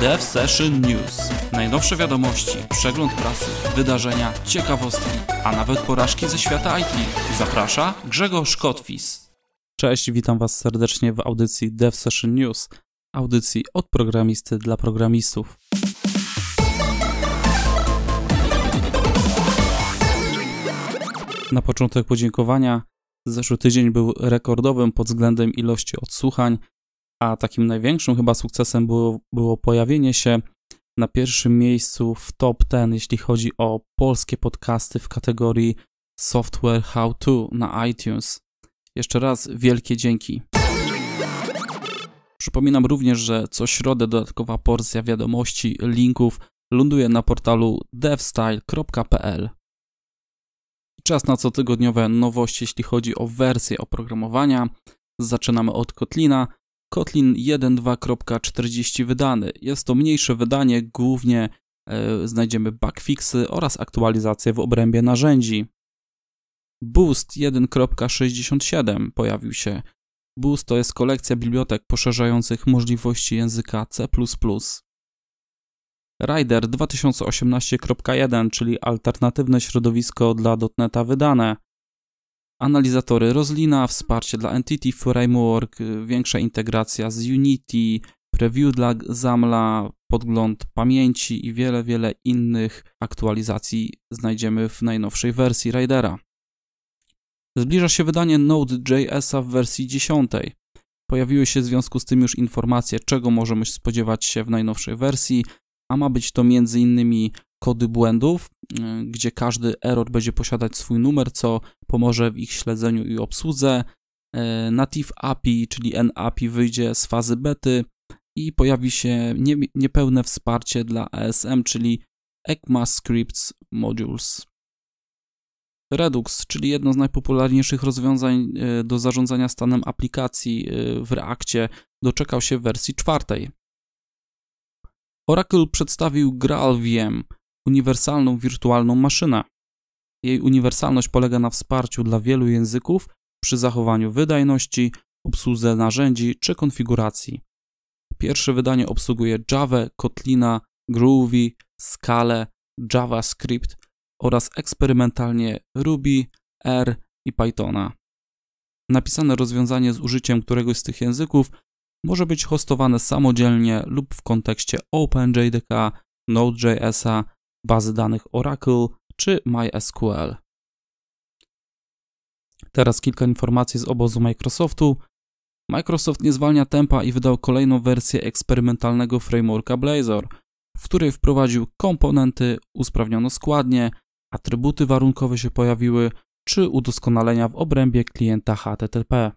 Dev Session News. Najnowsze wiadomości, przegląd prasy, wydarzenia, ciekawostki, a nawet porażki ze świata IT. Zaprasza Grzegorz Kotwis. Cześć, witam Was serdecznie w audycji Dev Session News, audycji od programisty dla programistów. Na początek podziękowania. Zeszły tydzień był rekordowym pod względem ilości odsłuchań, a takim największym chyba sukcesem było, było pojawienie się na pierwszym miejscu w top 10, jeśli chodzi o polskie podcasty w kategorii Software How To na iTunes. Jeszcze raz wielkie dzięki. Przypominam również, że co środę dodatkowa porcja wiadomości, linków ląduje na portalu devstyle.pl. Czas na cotygodniowe nowości, jeśli chodzi o wersję oprogramowania. Zaczynamy od Kotlina. Kotlin 1.2.40 wydany. Jest to mniejsze wydanie, głównie e, znajdziemy bugfixy oraz aktualizacje w obrębie narzędzi. Boost 1.67 pojawił się. Boost to jest kolekcja bibliotek poszerzających możliwości języka C++. Rider 2018.1, czyli alternatywne środowisko dla .NETA wydane. Analizatory Roslina, wsparcie dla Entity Framework, większa integracja z Unity, preview dla XAML, podgląd pamięci i wiele, wiele innych aktualizacji znajdziemy w najnowszej wersji Ridera. Zbliża się wydanie Node.js w wersji 10. Pojawiły się w związku z tym już informacje, czego możemy spodziewać się w najnowszej wersji, a ma być to m.in. kody błędów, y, gdzie każdy error będzie posiadać swój numer, co pomoże w ich śledzeniu i obsłudze. Y, Native API, czyli NAPI wyjdzie z fazy bety i pojawi się nie, niepełne wsparcie dla ASM, czyli ECMAScripts Modules. Redux, czyli jedno z najpopularniejszych rozwiązań y, do zarządzania stanem aplikacji w Reakcie, doczekał się w wersji czwartej. Oracle przedstawił GraalVM, uniwersalną wirtualną maszynę. Jej uniwersalność polega na wsparciu dla wielu języków przy zachowaniu wydajności, obsłudze narzędzi czy konfiguracji. Pierwsze wydanie obsługuje Java, Kotlina, Groovy, Scala, JavaScript oraz eksperymentalnie Ruby, R i Pythona. Napisane rozwiązanie z użyciem któregoś z tych języków może być hostowane samodzielnie lub w kontekście OpenJDK, Node.jsa, bazy danych Oracle czy MySQL. Teraz kilka informacji z obozu Microsoftu. Microsoft nie zwalnia tempa i wydał kolejną wersję eksperymentalnego frameworka Blazor, w której wprowadził komponenty, usprawniono składnie, atrybuty warunkowe się pojawiły, czy udoskonalenia w obrębie klienta HTTP.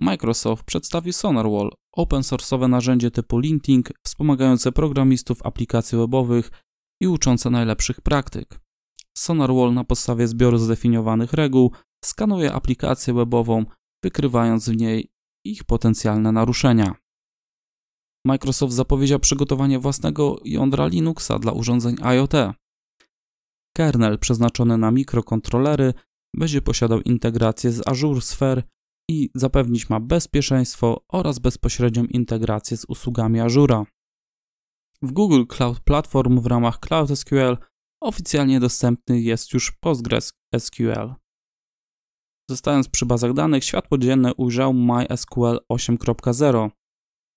Microsoft przedstawi SonarWall, open source'owe narzędzie typu linting wspomagające programistów aplikacji webowych i uczące najlepszych praktyk. SonarWall na podstawie zbioru zdefiniowanych reguł skanuje aplikację webową, wykrywając w niej ich potencjalne naruszenia. Microsoft zapowiedział przygotowanie własnego jądra Linuxa dla urządzeń IoT. Kernel przeznaczony na mikrokontrolery będzie posiadał integrację z Azure Sphere i zapewnić ma bezpieczeństwo oraz bezpośrednią integrację z usługami Azura. W Google Cloud Platform w ramach Cloud SQL oficjalnie dostępny jest już PostgreSQL. Zostając przy bazach danych, światło dzienne ujrzał MySQL 8.0.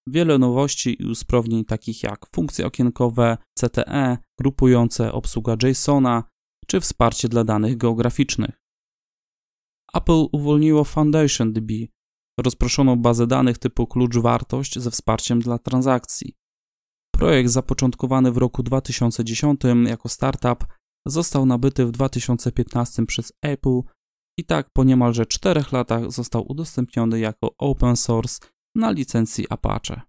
Wiele nowości i usprawnień takich jak funkcje okienkowe, CTE, grupujące obsługa JSONa czy wsparcie dla danych geograficznych. Apple uwolniło Foundation DB, rozproszoną bazę danych typu klucz-wartość ze wsparciem dla transakcji. Projekt zapoczątkowany w roku 2010 jako startup został nabyty w 2015 przez Apple i tak po niemalże 4 latach został udostępniony jako open source na licencji Apache.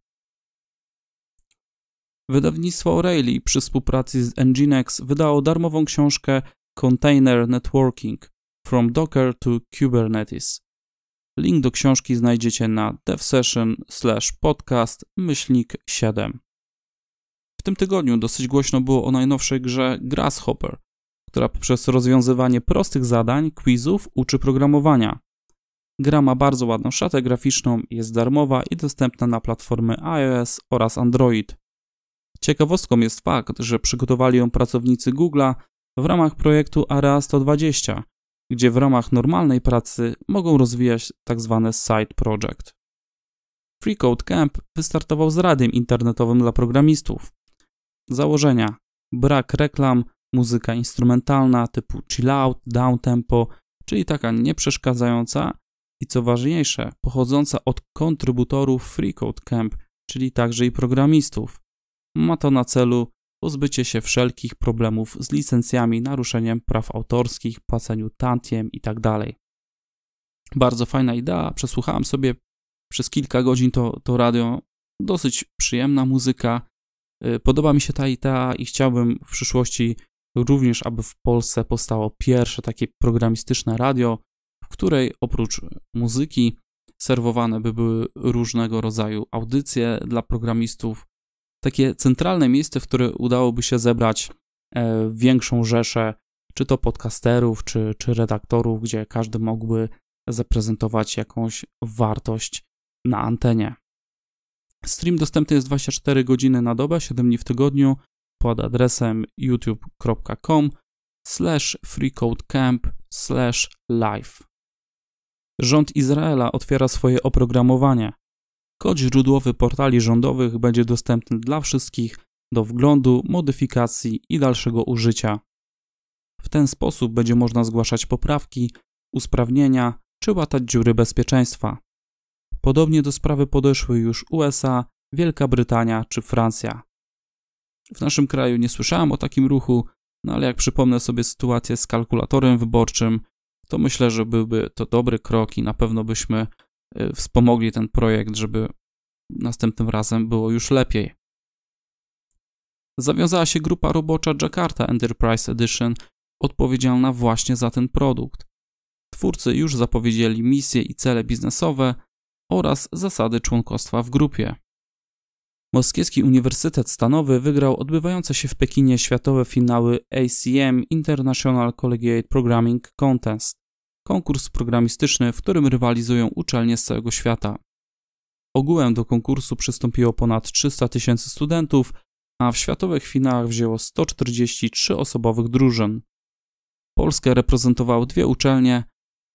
Wydawnictwo O'Reilly przy współpracy z Nginx wydało darmową książkę Container Networking From Docker to Kubernetes. Link do książki znajdziecie na devsession podcast myślnik 7. Tym tygodniu dosyć głośno było o najnowszej grze Grasshopper, która poprzez rozwiązywanie prostych zadań, quizów uczy programowania. Gra ma bardzo ładną szatę graficzną, jest darmowa i dostępna na platformy iOS oraz Android. Ciekawostką jest fakt, że przygotowali ją pracownicy Google'a w ramach projektu Area 120, gdzie w ramach normalnej pracy mogą rozwijać tzw. Tak side project. Free Code Camp wystartował z radiem internetowym dla programistów. Założenia: brak reklam, muzyka instrumentalna typu chill out, down tempo, czyli taka nieprzeszkadzająca i co ważniejsze, pochodząca od kontrybutorów Free Code Camp, czyli także i programistów. Ma to na celu pozbycie się wszelkich problemów z licencjami, naruszeniem praw autorskich, płaceniu tantiem itd. Tak Bardzo fajna idea. Przesłuchałem sobie przez kilka godzin to, to radio. Dosyć przyjemna muzyka. Y, podoba mi się ta idea i chciałbym w przyszłości również, aby w Polsce powstało pierwsze takie programistyczne radio, w której oprócz muzyki serwowane by były różnego rodzaju audycje dla programistów, takie centralne miejsce, w które udałoby się zebrać e, większą rzeszę, czy to podcasterów, czy, czy redaktorów, gdzie każdy mógłby zaprezentować jakąś wartość na antenie. Stream dostępny jest 24 godziny na dobę, 7 dni w tygodniu pod adresem youtube.com slash freecodecamp slash live. Rząd Izraela otwiera swoje oprogramowanie. Kod źródłowy portali rządowych będzie dostępny dla wszystkich do wglądu, modyfikacji i dalszego użycia. W ten sposób będzie można zgłaszać poprawki, usprawnienia czy łatać dziury bezpieczeństwa. Podobnie do sprawy podeszły już USA, Wielka Brytania czy Francja. W naszym kraju nie słyszałem o takim ruchu, no ale jak przypomnę sobie sytuację z kalkulatorem wyborczym, to myślę, że byłby to dobry krok i na pewno byśmy y, wspomogli ten projekt, żeby następnym razem było już lepiej. Zawiązała się grupa robocza Jakarta Enterprise Edition, odpowiedzialna właśnie za ten produkt. Twórcy już zapowiedzieli misje i cele biznesowe oraz zasady członkostwa w grupie. Moskiewski Uniwersytet Stanowy wygrał odbywające się w Pekinie światowe finały ACM International Collegiate Programming Contest, konkurs programistyczny, w którym rywalizują uczelnie z całego świata. Ogółem do konkursu przystąpiło ponad 300 tysięcy studentów, a w światowych finałach wzięło 143 osobowych drużyn. Polskę reprezentowały dwie uczelnie,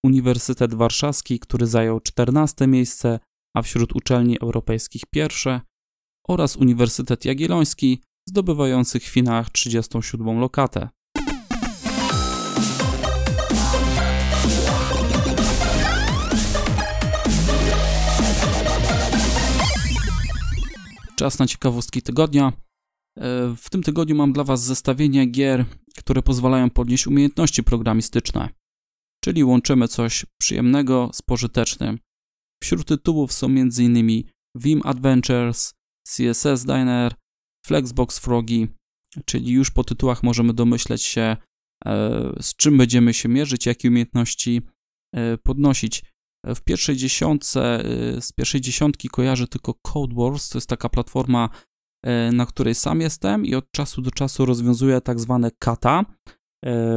Uniwersytet Warszawski, który zajął 14 miejsce, a wśród uczelni europejskich pierwsze, oraz Uniwersytet Jagielloński, zdobywających w finałach 37 lokatę. Czas na ciekawostki tygodnia. E, w tym tygodniu mam dla Was zestawienie gier, które pozwalają podnieść umiejętności programistyczne, czyli łączymy coś przyjemnego z pożytecznym. Wśród tytułów są m.in. Vim Adventures, CSS Diner, Flexbox Frogi, czyli już po tytułach możemy domyśleć się, e, z czym będziemy się mierzyć, jakie umiejętności e, podnosić. W pierwszej dziesiątce, e, z pierwszej dziesiątki kojarzę tylko Code Wars, to jest taka platforma, na której sam jestem i od czasu do czasu rozwiązuję tak zwane kata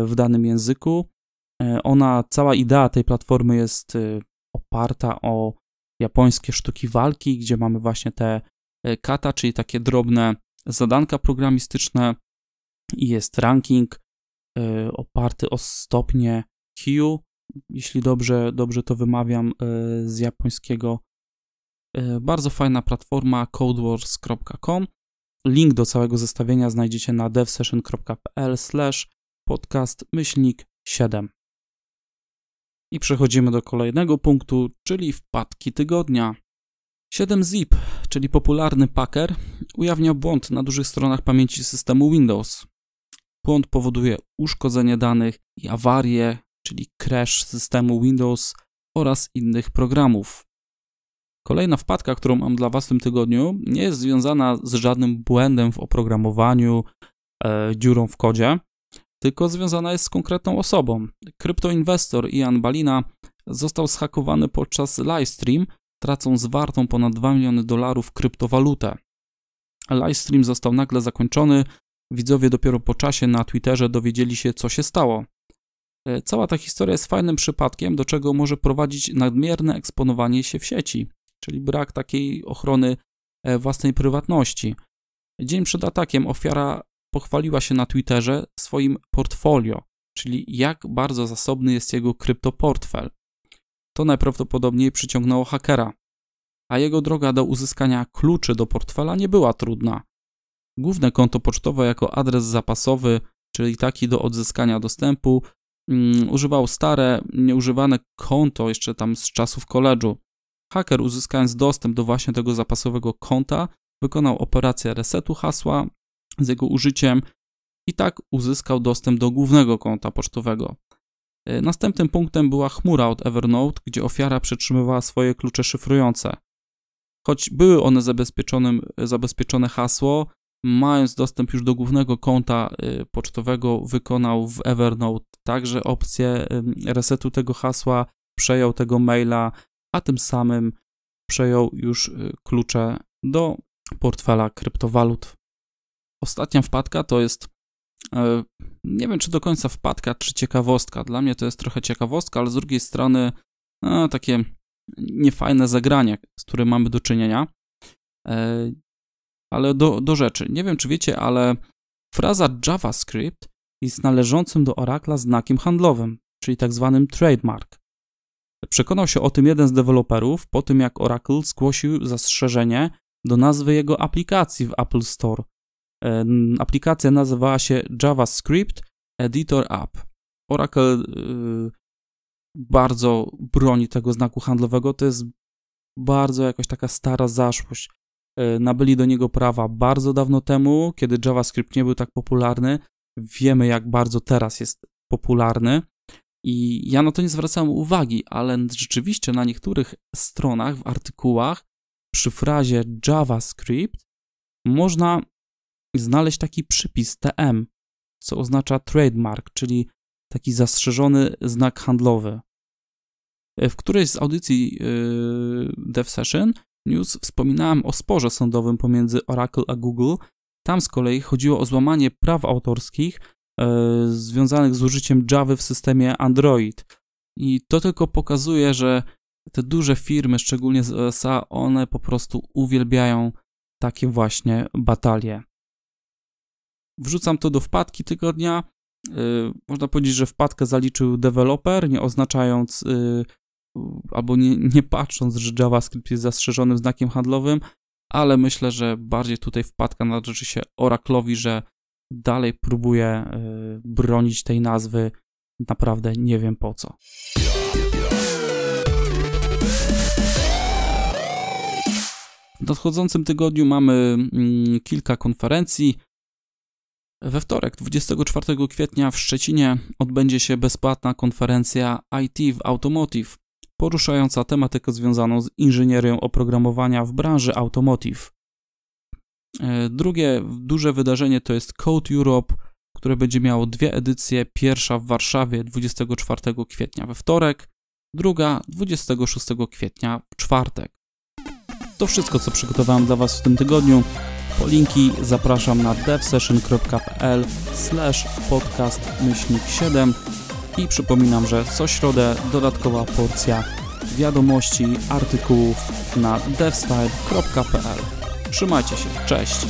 w danym języku. Ona, cała idea tej platformy jest oparta o japońskie sztuki walki, gdzie mamy właśnie te E, kata, czyli takie drobne zadanka programistyczne i jest ranking e, oparty o stopnie Q, jeśli dobrze, dobrze to wymawiam e, z japońskiego. Bardzo fajna platforma codewars.com. Link do całego zestawienia znajdziecie na devsession.pl podcast myślnik 7. I przechodzimy do kolejnego punktu, czyli wpadki tygodnia. 7zip, czyli popularny packer, ujawnia błąd na dużych stronach pamięci systemu Windows. Błąd powoduje uszkodzenie danych i awarię, czyli crash systemu Windows oraz innych programów. Kolejna wpadka, którą mam dla Was w tym tygodniu, nie jest związana z żadnym błędem w oprogramowaniu, e, dziurą w kodzie, tylko związana jest z konkretną osobą. Kryptoinwestor Ian Balina został zhakowany podczas livestream tracą zwartą ponad 2 miliony dolarów kryptowalutę. Livestream został nagle zakończony. Widzowie dopiero po czasie na Twitterze dowiedzieli się, co się stało. E, cała ta historia jest fajnym przypadkiem, do czego może prowadzić nadmierne eksponowanie się w sieci, czyli brak takiej ochrony e, własnej prywatności. Dzień przed atakiem ofiara pochwaliła się na Twitterze swoim portfolio, czyli jak bardzo zasobny jest jego kryptoportfel. To najprawdopodobniej przyciągnęło hakera, a jego droga do uzyskania kluczy do portfela nie była trudna. Główne konto pocztowe jako adres zapasowy, czyli taki do odzyskania dostępu, um, używał stare, nieużywane konto jeszcze tam z czasów koledżu. Haker uzyskując dostęp do właśnie tego zapasowego konta, wykonał operację resetu hasła z jego użyciem i tak uzyskał dostęp do głównego konta pocztowego. E, następnym punktem była chmura od Evernote, gdzie ofiara przetrzymywała swoje klucze szyfrujące. Choć były one zabezpieczone, hasło, mając dostęp już do głównego konta e, pocztowego, wykonał w Evernote także opcję resetu tego hasła, przejął tego maila, a tym samym przejął już e, klucze do portfela kryptowalut. Ostatnia wpadka to jest, e, nie wiem czy do końca wpadka, czy ciekawostka. Dla mnie to jest trochę ciekawostka, ale z drugiej strony no, takie niefajne zagranie, z którym mamy do czynienia. E, ale do, do rzeczy. Nie wiem czy wiecie, ale fraza JavaScript jest należącym do Oracla znakiem handlowym, czyli tak zwanym trademark. Przekonał się o tym jeden z deweloperów po tym, jak Oracle zgłosił zastrzeżenie do nazwy jego aplikacji w Apple Store. Aplikacja nazywała się JavaScript Editor App. Oracle y, bardzo broni tego znaku handlowego. To jest bardzo jakaś taka stara zaszłość. E, nabyli do niego prawa bardzo dawno temu, kiedy JavaScript nie był tak popularny. Wiemy, jak bardzo teraz jest popularny. I ja na to nie zwracałem uwagi, ale rzeczywiście na niektórych stronach, w artykułach, przy frazie JavaScript można znaleźć taki przypis TM, co oznacza trademark, czyli taki zastrzeżony znak handlowy. W którejś z audycji yy, Dev Session News wspominałem o sporze sądowym pomiędzy Oracle a Google. Tam z kolei chodziło o złamanie praw autorskich yy, związanych z użyciem Java w systemie Android. I to tylko pokazuje, że te duże firmy, szczególnie z USA, one po prostu uwielbiają takie właśnie batalie. Wrzucam to do wpadki tygodnia. Yy, można powiedzieć, że wpadkę zaliczył deweloper, nie oznaczając yy, albo nie, nie patrząc, że JavaScript jest zastrzeżonym znakiem handlowym, ale myślę, że bardziej tutaj wpadka należy się Oracle'owi, że dalej próbuje yy, bronić tej nazwy. Naprawdę nie wiem po co. W nadchodzącym tygodniu mamy mm, kilka konferencji. We wtorek, 24 kwietnia w Szczecinie odbędzie się bezpłatna konferencja IT w Automotive, poruszająca tematykę związaną z inżynierią oprogramowania w branży automotive. E, drugie duże wydarzenie to jest Code Europe, które będzie miało dwie edycje. Pierwsza w Warszawie 24 kwietnia we wtorek, druga 26 kwietnia w czwartek. To wszystko, co przygotowałem dla Was w tym tygodniu. Po linki zapraszam na devsession.pl podcast myślnik 7 i przypominam, że co środę dodatkowa porcja wiadomości, artykułów na devstyle.pl. Trzymajcie się, cześć!